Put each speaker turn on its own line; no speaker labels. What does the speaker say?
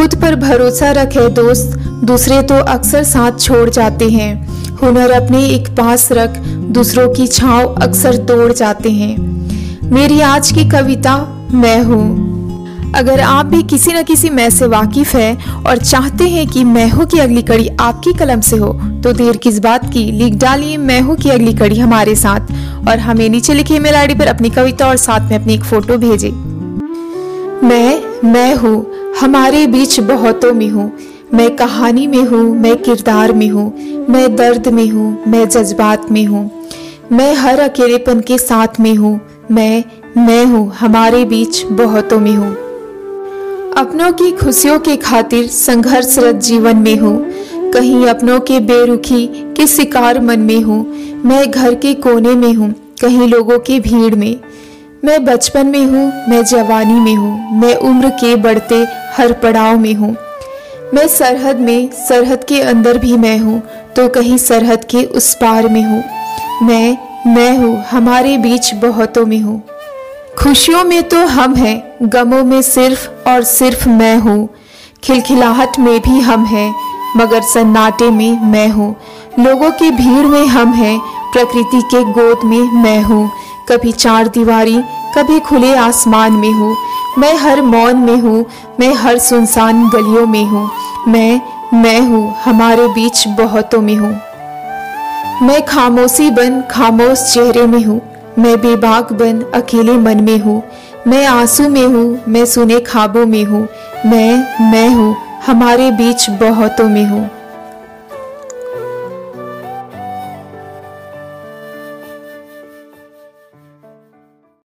खुद पर भरोसा रखे दोस्त दूसरे तो अक्सर साथ छोड़ जाते हैं। हुनर अपने एक पास रख दूसरों की छाव अक्सर तोड़ जाते हैं। मेरी आज की कविता, मैं हूँ। अगर आप भी किसी न किसी मैं से वाकिफ है और चाहते हैं कि मैं हूँ की अगली कड़ी आपकी कलम से हो तो देर किस बात की? लिख डालिए, मैं हूँ की अगली कड़ी हमारे साथ। और हमें नीचे लिखे ईमेल आईडी पर अपनी कविता और साथ में अपनी एक फ़ोटो भेजे। मैं मैं हूँ। हमारे बीच बहुतों में हूँ। मैं कहानी में हूँ, मैं किरदार में हूँ, मैं दर्द में हूँ, मैं जज्बात में हूँ। मैं हर अकेलेपन के साथ में हूँ। मैं मैं हूँ, हमारे बीच बहुतों में हूँ। अपनों की खुशियों के खातिर संघर्षरत जीवन में हूँ। कहीं अपनों के बेरुखी के शिकार मन में हूँ। मैं घर के कोने में हूँ, कहीं लोगों की भीड़ में। मैं बचपन में हूँ, मैं जवानी में हूँ, मैं उम्र के बढ़ते हर पड़ाव में हूँ। मैं सरहद में, सरहद के अंदर भी मैं हूँ तो कहीं सरहद के उस पार में हूँ। मैं मैं हूँ, हमारे बीच बहुतों में हूँ। खुशियों में तो हम हैं, गमों में सिर्फ़ और सिर्फ़ मैं हूँ। खिलखिलाहट में भी हम हैं, मगर सन्नाटे में मैं हूँ। लोगों की भीड़ में हम हैं, प्रकृति के गोद में मैं हूँ। कभी चार दीवारी कभी खुले आसमान में हूँ। मैं हर मौन में हूँ। मैं हर सुनसान गलियों में हूँ। मैं मैं हूँ हमारे बीच बहुतों में हूँ। मैं खामोशी बन खामोश चेहरे में हूँ। मैं बेबाक बन अकेले मन में हूँ। मैं आँसू में हूँ। मैं सुने खाबों में हूँ। मैं मैं हूँ हमारे बीच बहुतों में हूँ।